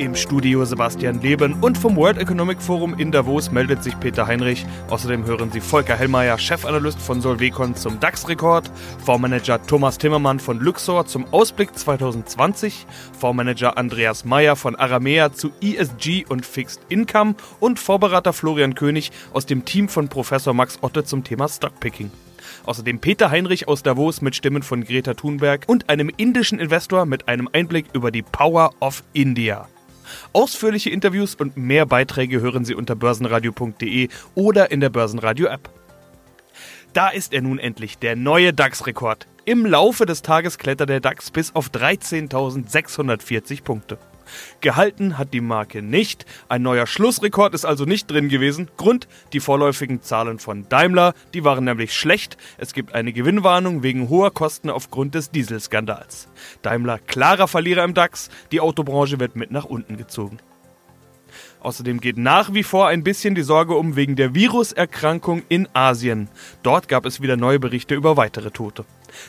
Im Studio Sebastian Leben und vom World Economic Forum in Davos meldet sich Peter Heinrich. Außerdem hören Sie Volker Hellmeier, Chefanalyst von Solvecon zum DAX-Rekord, Fondsmanager Thomas Timmermann von Luxor zum Ausblick 2020, Fondsmanager Andreas Meyer von Aramea zu ESG und Fixed Income und Vorberater Florian König aus dem Team von Professor Max Otte zum Thema Stockpicking. Außerdem Peter Heinrich aus Davos mit Stimmen von Greta Thunberg und einem indischen Investor mit einem Einblick über die Power of India. Ausführliche Interviews und mehr Beiträge hören Sie unter börsenradio.de oder in der Börsenradio-App. Da ist er nun endlich, der neue DAX-Rekord. Im Laufe des Tages klettert der DAX bis auf 13.640 Punkte. Gehalten hat die Marke nicht. Ein neuer Schlussrekord ist also nicht drin gewesen. Grund, die vorläufigen Zahlen von Daimler, die waren nämlich schlecht. Es gibt eine Gewinnwarnung wegen hoher Kosten aufgrund des Dieselskandals. Daimler klarer Verlierer im DAX, die Autobranche wird mit nach unten gezogen. Außerdem geht nach wie vor ein bisschen die Sorge um wegen der Viruserkrankung in Asien. Dort gab es wieder neue Berichte über weitere Tote.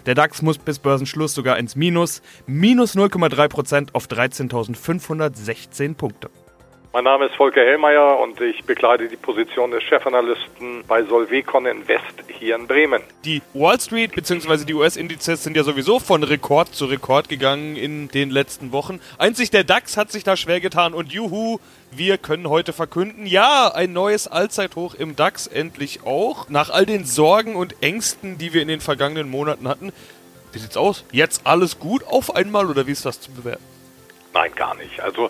Der DAX muss bis Börsenschluss sogar ins Minus, minus 0,3% auf 13.516 Punkte. Mein Name ist Volker Hellmeier und ich bekleide die Position des Chefanalysten bei Solvecon Invest hier in Bremen. Die Wall Street bzw. die US-Indizes sind ja sowieso von Rekord zu Rekord gegangen in den letzten Wochen. Einzig der DAX hat sich da schwer getan und juhu, wir können heute verkünden, ja, ein neues Allzeithoch im DAX endlich auch. Nach all den Sorgen und Ängsten, die wir in den vergangenen Monaten hatten. Wie sieht's aus? Jetzt alles gut auf einmal oder wie ist das zu bewerten? Nein, gar nicht. Also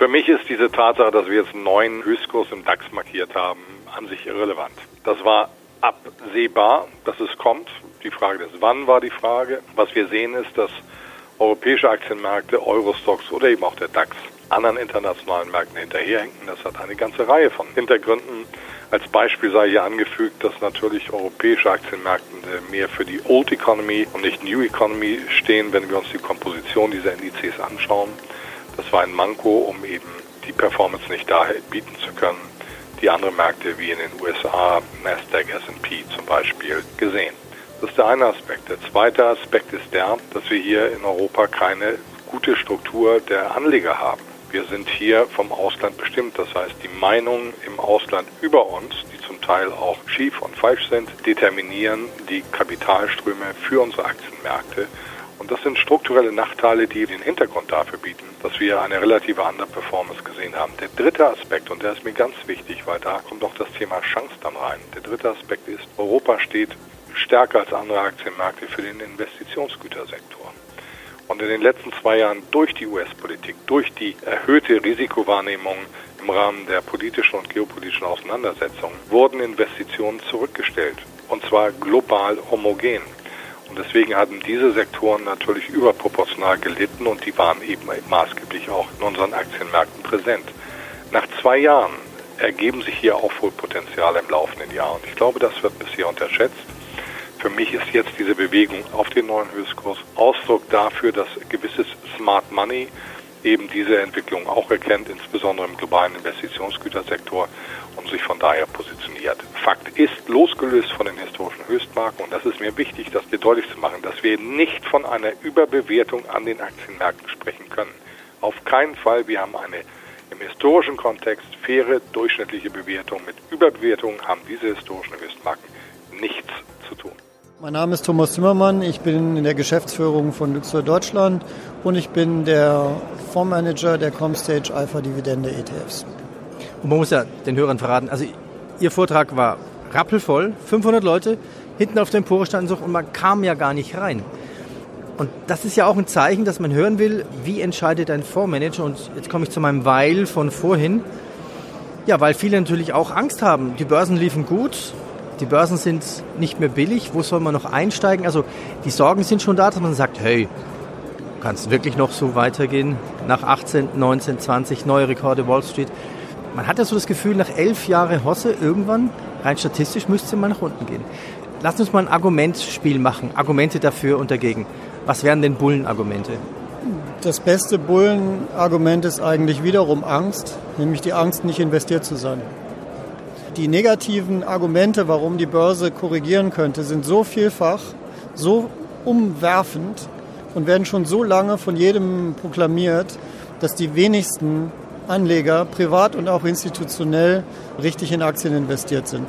für mich ist diese Tatsache, dass wir jetzt einen neuen Höchstkurs im DAX markiert haben, an sich irrelevant. Das war absehbar, dass es kommt. Die Frage des Wann war die Frage. Was wir sehen ist, dass europäische Aktienmärkte, Eurostox oder eben auch der DAX anderen internationalen Märkten hinterherhinken. Das hat eine ganze Reihe von Hintergründen. Als Beispiel sei hier angefügt, dass natürlich europäische Aktienmärkte mehr für die Old Economy und nicht New Economy stehen, wenn wir uns die Komposition dieser Indizes anschauen. Das war ein Manko, um eben die Performance nicht da bieten zu können, die andere Märkte wie in den USA, Nasdaq, S&P zum Beispiel gesehen. Das ist der eine Aspekt. Der zweite Aspekt ist der, dass wir hier in Europa keine gute Struktur der Anleger haben. Wir sind hier vom Ausland bestimmt. Das heißt, die Meinungen im Ausland über uns, die zum Teil auch schief und falsch sind, determinieren die Kapitalströme für unsere Aktienmärkte. Und das sind strukturelle Nachteile, die den Hintergrund dafür bieten, dass wir eine relative Underperformance gesehen haben. Der dritte Aspekt, und der ist mir ganz wichtig, weil da kommt auch das Thema Chance dann rein. Der dritte Aspekt ist, Europa steht stärker als andere Aktienmärkte für den Investitionsgütersektor. Und in den letzten zwei Jahren durch die US-Politik, durch die erhöhte Risikowahrnehmung im Rahmen der politischen und geopolitischen Auseinandersetzungen, wurden Investitionen zurückgestellt. Und zwar global homogen. Und deswegen hatten diese Sektoren natürlich überproportional gelitten und die waren eben maßgeblich auch in unseren Aktienmärkten präsent. Nach zwei Jahren ergeben sich hier Aufholpotenziale im laufenden Jahr und ich glaube, das wird bisher unterschätzt. Für mich ist jetzt diese Bewegung auf den neuen Höchstkurs Ausdruck dafür, dass gewisses Smart Money eben diese Entwicklung auch erkennt, insbesondere im globalen Investitionsgütersektor und sich von daher positioniert. Fakt ist, losgelöst von den historischen Höchstmarken, und das ist mir wichtig, das dir deutlich zu machen, dass wir nicht von einer Überbewertung an den Aktienmärkten sprechen können. Auf keinen Fall. Wir haben eine im historischen Kontext faire durchschnittliche Bewertung. Mit Überbewertung haben diese historischen Höchstmarken nichts. Mein Name ist Thomas Zimmermann, ich bin in der Geschäftsführung von Luxor Deutschland und ich bin der Fondsmanager der Comstage Alpha Dividende ETFs. Und man muss ja den Hörern verraten, also Ihr Vortrag war rappelvoll, 500 Leute, hinten auf dem Empore standen so und man kam ja gar nicht rein. Und das ist ja auch ein Zeichen, dass man hören will, wie entscheidet ein Fondsmanager. Und jetzt komme ich zu meinem Weil von vorhin. Ja, weil viele natürlich auch Angst haben. Die Börsen liefen gut, die Börsen sind nicht mehr billig, wo soll man noch einsteigen? Also die Sorgen sind schon da, dass man sagt, hey, kann es wirklich noch so weitergehen? Nach 18, 19, 20 neue Rekorde Wall Street. Man hat ja so das Gefühl, nach elf Jahren Hosse, irgendwann, rein statistisch, müsste mal nach unten gehen. Lass uns mal ein Argumentspiel machen. Argumente dafür und dagegen. Was wären denn Bullenargumente? Das beste Bullenargument ist eigentlich wiederum Angst, nämlich die Angst, nicht investiert zu sein. Die negativen Argumente, warum die Börse korrigieren könnte, sind so vielfach, so umwerfend und werden schon so lange von jedem proklamiert, dass die wenigsten Anleger, privat und auch institutionell, richtig in Aktien investiert sind.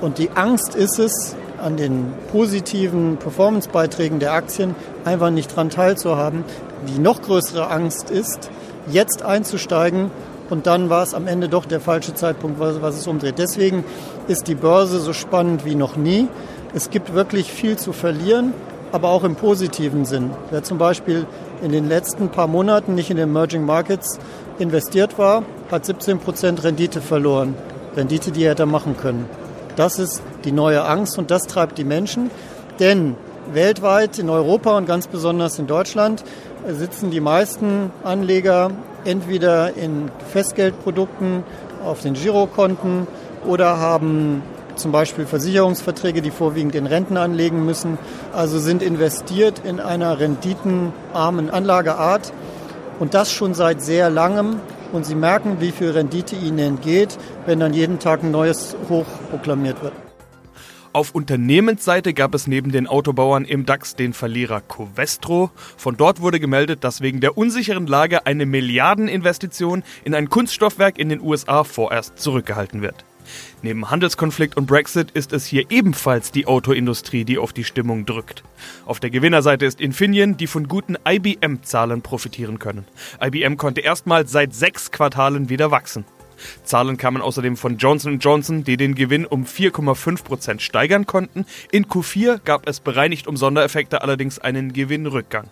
Und die Angst ist es, an den positiven Performance-Beiträgen der Aktien einfach nicht dran teilzuhaben. Die noch größere Angst ist, jetzt einzusteigen und dann war es am Ende doch der falsche Zeitpunkt, was, was es umdreht. Deswegen ist die Börse so spannend wie noch nie. Es gibt wirklich viel zu verlieren, aber auch im positiven Sinn. Wer zum Beispiel in den letzten paar Monaten nicht in den Emerging Markets investiert war, hat 17 Prozent Rendite verloren. Rendite, die er hätte machen können. Das ist die neue Angst und das treibt die Menschen. Denn weltweit, in Europa und ganz besonders in Deutschland, sitzen die meisten Anleger entweder in Festgeldprodukten auf den Girokonten oder haben zum Beispiel Versicherungsverträge, die vorwiegend in Renten anlegen müssen, also sind investiert in einer renditenarmen Anlageart und das schon seit sehr langem. Und sie merken, wie viel Rendite ihnen entgeht, wenn dann jeden Tag ein neues Hoch proklamiert wird. Auf Unternehmensseite gab es neben den Autobauern im DAX den Verlierer Covestro. Von dort wurde gemeldet, dass wegen der unsicheren Lage eine Milliardeninvestition in ein Kunststoffwerk in den USA vorerst zurückgehalten wird. Neben Handelskonflikt und Brexit ist es hier ebenfalls die Autoindustrie, die auf die Stimmung drückt. Auf der Gewinnerseite ist Infineon, die von guten IBM-Zahlen profitieren können. IBM konnte erstmals seit sechs Quartalen wieder wachsen. Zahlen kamen außerdem von Johnson Johnson, die den Gewinn um 4,5% steigern konnten. In Q4 gab es bereinigt um Sondereffekte allerdings einen Gewinnrückgang.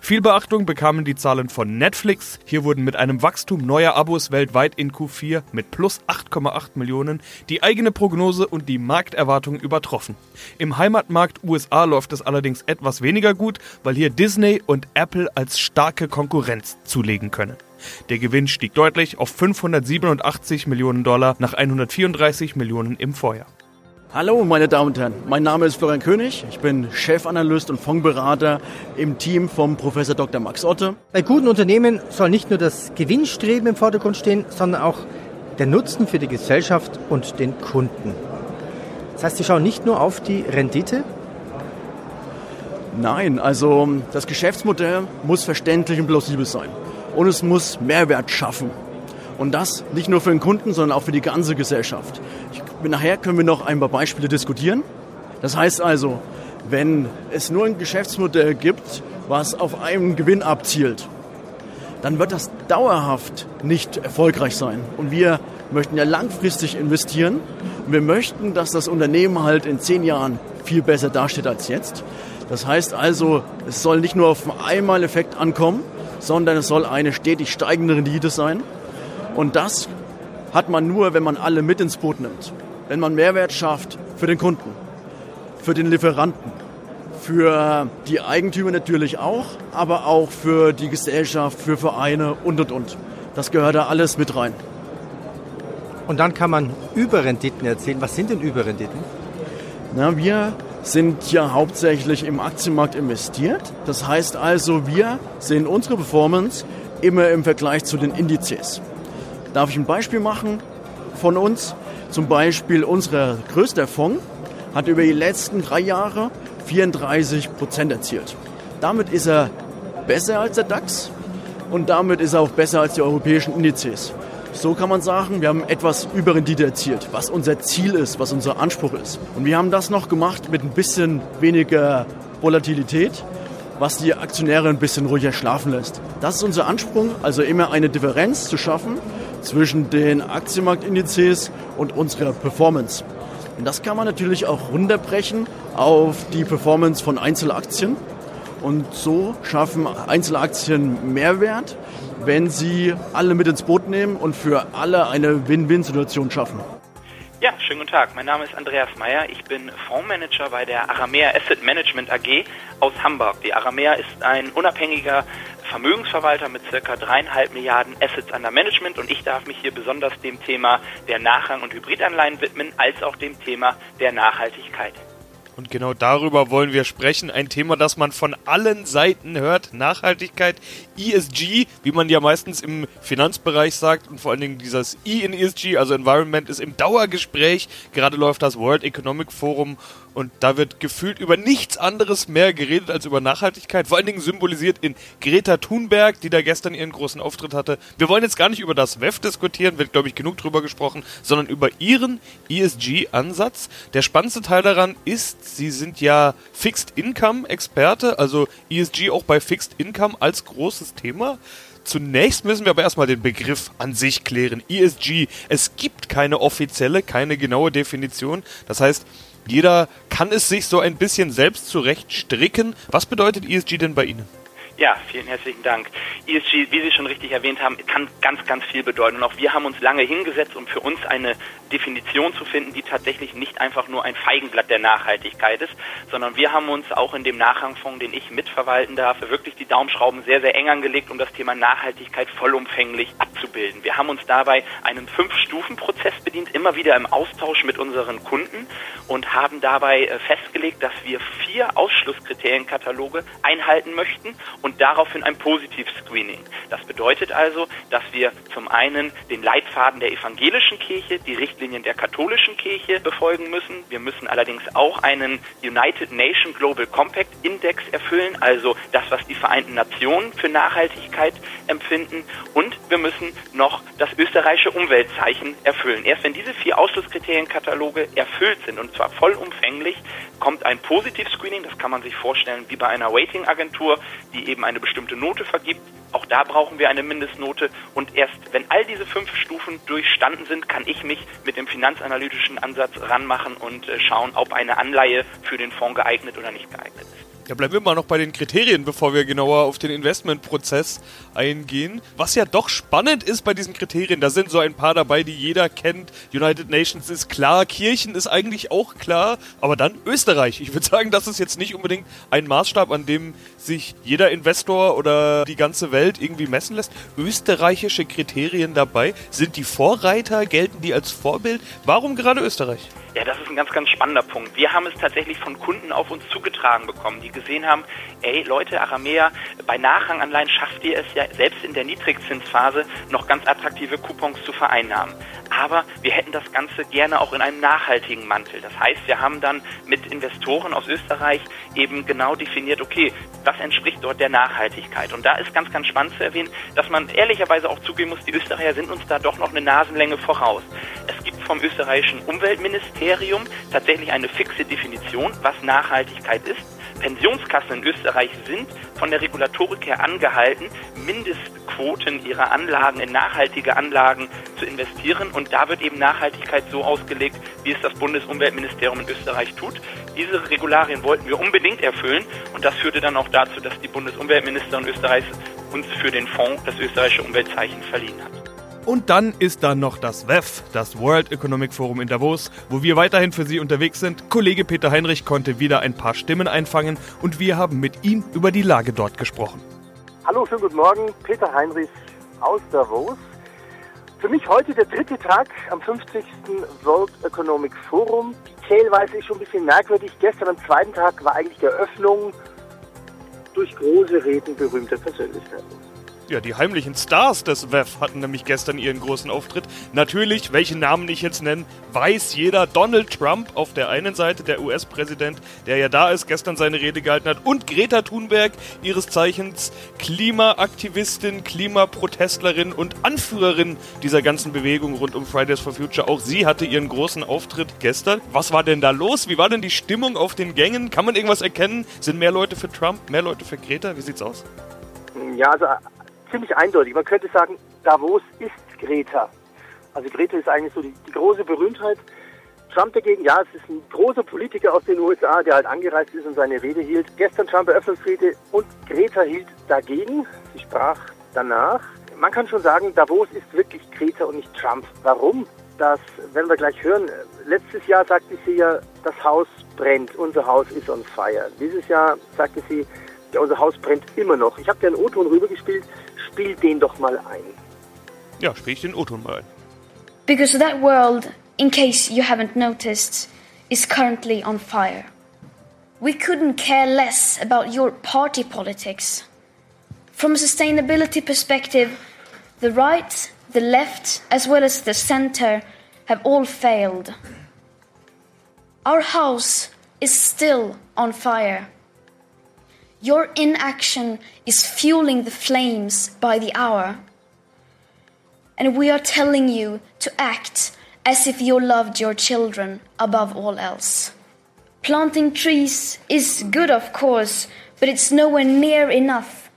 Viel Beachtung bekamen die Zahlen von Netflix. Hier wurden mit einem Wachstum neuer Abos weltweit in Q4 mit plus 8,8 Millionen die eigene Prognose und die Markterwartung übertroffen. Im Heimatmarkt USA läuft es allerdings etwas weniger gut, weil hier Disney und Apple als starke Konkurrenz zulegen können. Der Gewinn stieg deutlich auf 587 Millionen Dollar nach 134 Millionen im Vorjahr. Hallo, meine Damen und Herren. Mein Name ist Florian König. Ich bin Chefanalyst und Fondsberater im Team vom Professor Dr. Max Otte. Bei guten Unternehmen soll nicht nur das Gewinnstreben im Vordergrund stehen, sondern auch der Nutzen für die Gesellschaft und den Kunden. Das heißt, Sie schauen nicht nur auf die Rendite? Nein, also das Geschäftsmodell muss verständlich und plausibel sein. Und es muss Mehrwert schaffen. Und das nicht nur für den Kunden, sondern auch für die ganze Gesellschaft. Ich Nachher können wir noch ein paar Beispiele diskutieren. Das heißt also, wenn es nur ein Geschäftsmodell gibt, was auf einen Gewinn abzielt, dann wird das dauerhaft nicht erfolgreich sein. Und wir möchten ja langfristig investieren. Und wir möchten, dass das Unternehmen halt in zehn Jahren viel besser dasteht als jetzt. Das heißt also, es soll nicht nur auf einen Einmaleffekt ankommen, sondern es soll eine stetig steigende Rendite sein. Und das hat man nur, wenn man alle mit ins Boot nimmt wenn man Mehrwert schafft für den Kunden, für den Lieferanten, für die Eigentümer natürlich auch, aber auch für die Gesellschaft, für Vereine und und und. Das gehört da alles mit rein. Und dann kann man Überrenditen erzählen. Was sind denn Überrenditen? Na, wir sind ja hauptsächlich im Aktienmarkt investiert. Das heißt also, wir sehen unsere Performance immer im Vergleich zu den Indizes. Darf ich ein Beispiel machen von uns? Zum Beispiel unser größter Fonds hat über die letzten drei Jahre 34 Prozent erzielt. Damit ist er besser als der DAX und damit ist er auch besser als die europäischen Indizes. So kann man sagen, wir haben etwas Überrendite erzielt, was unser Ziel ist, was unser Anspruch ist. Und wir haben das noch gemacht mit ein bisschen weniger Volatilität, was die Aktionäre ein bisschen ruhiger schlafen lässt. Das ist unser Anspruch, also immer eine Differenz zu schaffen zwischen den Aktienmarktindizes und unserer Performance. Und das kann man natürlich auch runterbrechen auf die Performance von Einzelaktien. Und so schaffen Einzelaktien Mehrwert, wenn sie alle mit ins Boot nehmen und für alle eine Win-Win-Situation schaffen. Ja, schönen guten Tag. Mein Name ist Andreas Meyer. Ich bin Fondsmanager bei der Aramea Asset Management AG aus Hamburg. Die Aramea ist ein unabhängiger Vermögensverwalter mit circa dreieinhalb Milliarden Assets under Management und ich darf mich hier besonders dem Thema der Nachrang- und Hybridanleihen widmen, als auch dem Thema der Nachhaltigkeit. Und genau darüber wollen wir sprechen. Ein Thema, das man von allen Seiten hört. Nachhaltigkeit, ESG, wie man ja meistens im Finanzbereich sagt. Und vor allen Dingen dieses E in ESG, also Environment, ist im Dauergespräch. Gerade läuft das World Economic Forum und da wird gefühlt über nichts anderes mehr geredet als über Nachhaltigkeit. Vor allen Dingen symbolisiert in Greta Thunberg, die da gestern ihren großen Auftritt hatte. Wir wollen jetzt gar nicht über das WEF diskutieren, wird glaube ich genug drüber gesprochen, sondern über ihren ESG-Ansatz. Der spannendste Teil daran ist, sie sind ja Fixed Income Experte, also ESG auch bei Fixed Income als großes Thema. Zunächst müssen wir aber erstmal den Begriff an sich klären. ESG. Es gibt keine offizielle, keine genaue Definition. Das heißt, jeder kann es sich so ein bisschen selbst zurecht stricken. Was bedeutet ESG denn bei Ihnen? Ja, vielen herzlichen Dank. ESG, wie Sie schon richtig erwähnt haben, kann ganz, ganz viel bedeuten. Und auch wir haben uns lange hingesetzt, um für uns eine Definition zu finden, die tatsächlich nicht einfach nur ein Feigenblatt der Nachhaltigkeit ist, sondern wir haben uns auch in dem Nachrangfonds, den ich mitverwalten darf, wirklich die Daumenschrauben sehr, sehr eng angelegt, um das Thema Nachhaltigkeit vollumfänglich abzubilden. Wir haben uns dabei einen Fünf-Stufen-Prozess bedient, immer wieder im Austausch mit unseren Kunden und haben dabei äh, festgelegt, dass wir vier Ausschlusskriterienkataloge einhalten möchten und und daraufhin ein Positiv-Screening. Das bedeutet also, dass wir zum einen den Leitfaden der evangelischen Kirche, die Richtlinien der katholischen Kirche befolgen müssen. Wir müssen allerdings auch einen United Nation Global Compact Index erfüllen, also das, was die Vereinten Nationen für Nachhaltigkeit empfinden. Und wir müssen noch das österreichische Umweltzeichen erfüllen. Erst wenn diese vier Ausschlusskritérienkataloge erfüllt sind, und zwar vollumfänglich, kommt ein Positiv-Screening, das kann man sich vorstellen wie bei einer Rating-Agentur, die eben eine bestimmte Note vergibt. Auch da brauchen wir eine Mindestnote und erst wenn all diese fünf Stufen durchstanden sind, kann ich mich mit dem finanzanalytischen Ansatz ranmachen und äh, schauen, ob eine Anleihe für den Fonds geeignet oder nicht geeignet ist. Ja, bleiben wir mal noch bei den Kriterien, bevor wir genauer auf den Investmentprozess eingehen. Was ja doch spannend ist bei diesen Kriterien, da sind so ein paar dabei, die jeder kennt. United Nations ist klar, Kirchen ist eigentlich auch klar, aber dann Österreich. Ich würde sagen, das ist jetzt nicht unbedingt ein Maßstab, an dem sich jeder Investor oder die ganze Welt irgendwie messen lässt. Österreichische Kriterien dabei. Sind die Vorreiter? Gelten die als Vorbild? Warum gerade Österreich? Ja, das ist ein ganz, ganz spannender Punkt. Wir haben es tatsächlich von Kunden auf uns zugetragen bekommen, die gesehen haben, ey Leute, Aramea, bei Nachranganleihen schafft ihr es ja selbst in der Niedrigzinsphase noch ganz attraktive Coupons zu vereinnahmen. Aber wir hätten das Ganze gerne auch in einem nachhaltigen Mantel. Das heißt, wir haben dann mit Investoren aus Österreich eben genau definiert, okay, was entspricht dort der Nachhaltigkeit? Und da ist ganz, ganz spannend zu erwähnen, dass man ehrlicherweise auch zugeben muss, die Österreicher sind uns da doch noch eine Nasenlänge voraus. Es gibt vom österreichischen Umweltministerium tatsächlich eine fixe Definition, was Nachhaltigkeit ist. Pensionskassen in Österreich sind von der Regulatorik her angehalten, Mindestquoten ihrer Anlagen in nachhaltige Anlagen zu investieren. Und da wird eben Nachhaltigkeit so ausgelegt, wie es das Bundesumweltministerium in Österreich tut. Diese Regularien wollten wir unbedingt erfüllen und das führte dann auch dazu, dass die Bundesumweltministerin Österreichs uns für den Fonds das österreichische Umweltzeichen verliehen hat. Und dann ist da noch das WEF, das World Economic Forum in Davos, wo wir weiterhin für Sie unterwegs sind. Kollege Peter Heinrich konnte wieder ein paar Stimmen einfangen und wir haben mit ihm über die Lage dort gesprochen. Hallo, schönen guten Morgen. Peter Heinrich aus Davos. Für mich heute der dritte Tag am 50. World Economic Forum. Die Zählweise ist schon ein bisschen merkwürdig. Gestern am zweiten Tag war eigentlich die Eröffnung durch große Reden berühmter Persönlichkeiten. Ja, die heimlichen Stars des WEF hatten nämlich gestern ihren großen Auftritt. Natürlich, welchen Namen ich jetzt nenne, weiß jeder. Donald Trump auf der einen Seite, der US-Präsident, der ja da ist, gestern seine Rede gehalten hat. Und Greta Thunberg, ihres Zeichens Klimaaktivistin, Klimaprotestlerin und Anführerin dieser ganzen Bewegung rund um Fridays for Future. Auch sie hatte ihren großen Auftritt gestern. Was war denn da los? Wie war denn die Stimmung auf den Gängen? Kann man irgendwas erkennen? Sind mehr Leute für Trump, mehr Leute für Greta? Wie sieht's aus? Ja, also ziemlich eindeutig. Man könnte sagen, Davos ist Greta. Also Greta ist eigentlich so die, die große Berühmtheit. Trump dagegen, ja, es ist ein großer Politiker aus den USA, der halt angereist ist und seine Rede hielt. Gestern Trump Eröffnungsrede und Greta hielt dagegen. Sie sprach danach. Man kann schon sagen, Davos ist wirklich Greta und nicht Trump. Warum? Das werden wir gleich hören. Letztes Jahr sagte sie ja, das Haus brennt, unser Haus ist on fire. Dieses Jahr sagte sie, ja, unser Haus brennt immer noch. Ich habe dir einen O-Ton rübergespielt spiel den doch mal ein. Ja, spiel ich den O-Ton mal ein. Because that world, in case you haven't noticed, is currently on fire. we couldn't care less about your party politics. From a sustainability perspective, the right, the left, as well as the center have all failed. Our house is still on fire. Your inaction is fueling the flames by the hour. And we are telling you to act as if you loved your children above all else. Planting trees is good, of course, but it's nowhere near enough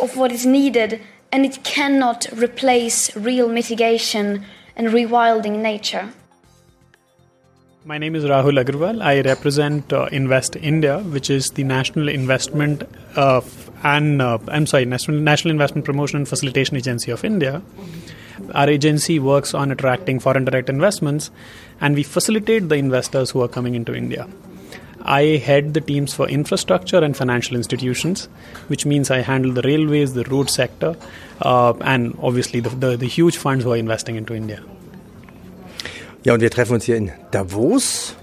of what is needed, and it cannot replace real mitigation and rewilding nature. My name is Rahul Agarwal. I represent uh, Invest India, which is the national investment uh, and uh, I'm sorry, national, national Investment Promotion and Facilitation Agency of India. Our agency works on attracting foreign direct investments, and we facilitate the investors who are coming into India. I head the teams for infrastructure and financial institutions, which means I handle the railways, the road sector, uh, and obviously the, the, the huge funds who are investing into India. Ja, und wir treffen uns hier in Davos,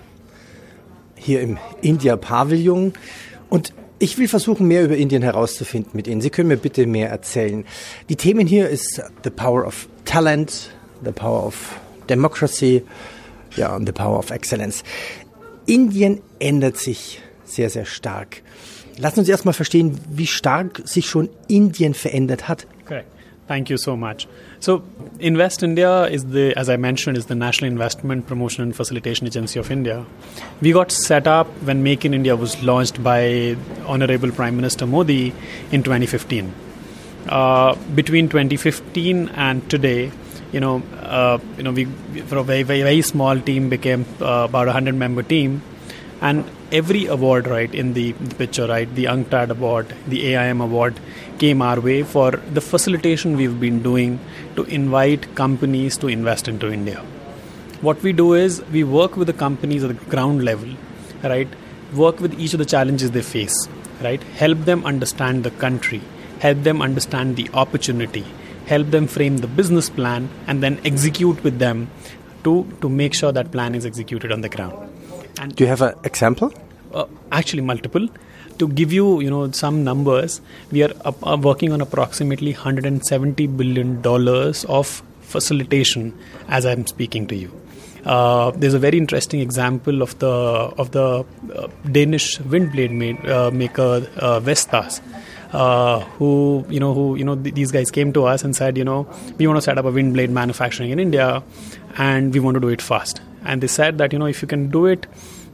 hier im India Pavillon. Und ich will versuchen, mehr über Indien herauszufinden mit Ihnen. Sie können mir bitte mehr erzählen. Die Themen hier ist the power of talent, the power of democracy, ja, und the power of excellence. Indien ändert sich sehr, sehr stark. Lassen Sie uns erstmal verstehen, wie stark sich schon Indien verändert hat. Correct. Thank you so much. So, Invest India is the, as I mentioned, is the National Investment Promotion and Facilitation Agency of India. We got set up when Make in India was launched by Honorable Prime Minister Modi in 2015. Uh, between 2015 and today, you know, uh, you know, we for a very, very, very small team became uh, about a hundred member team, and every award, right, in the, picture, right, the UNCTAD award, the AIM award, came our way for the facilitation we've been doing to invite companies to invest into India. What we do is we work with the companies at the ground level, right? Work with each of the challenges they face, right? Help them understand the country, help them understand the opportunity, help them frame the business plan, and then execute with them to, to make sure that plan is executed on the ground. And do you have an example? Uh, actually, multiple to give you you know some numbers we are uh, working on approximately 170 billion dollars of facilitation as i'm speaking to you uh, there's a very interesting example of the of the uh, Danish wind blade made, uh, maker uh, Vestas, uh, who you know who you know th- these guys came to us and said you know we want to set up a wind blade manufacturing in India, and we want to do it fast. And they said that you know if you can do it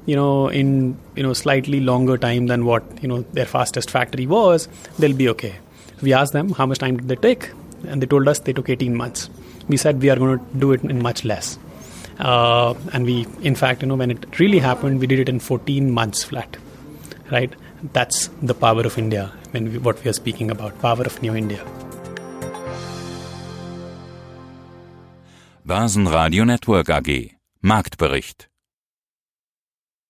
you know in you know slightly longer time than what you know their fastest factory was they'll be okay. We asked them how much time did they take? And they told us they took 18 months. We said we are going to do it in much less. Uh, and we in fact you know when it really happened we did it in 14 months flat right? That's the power of india when we, what we are speaking about power of new india. Börsenradio Network AG Marktbericht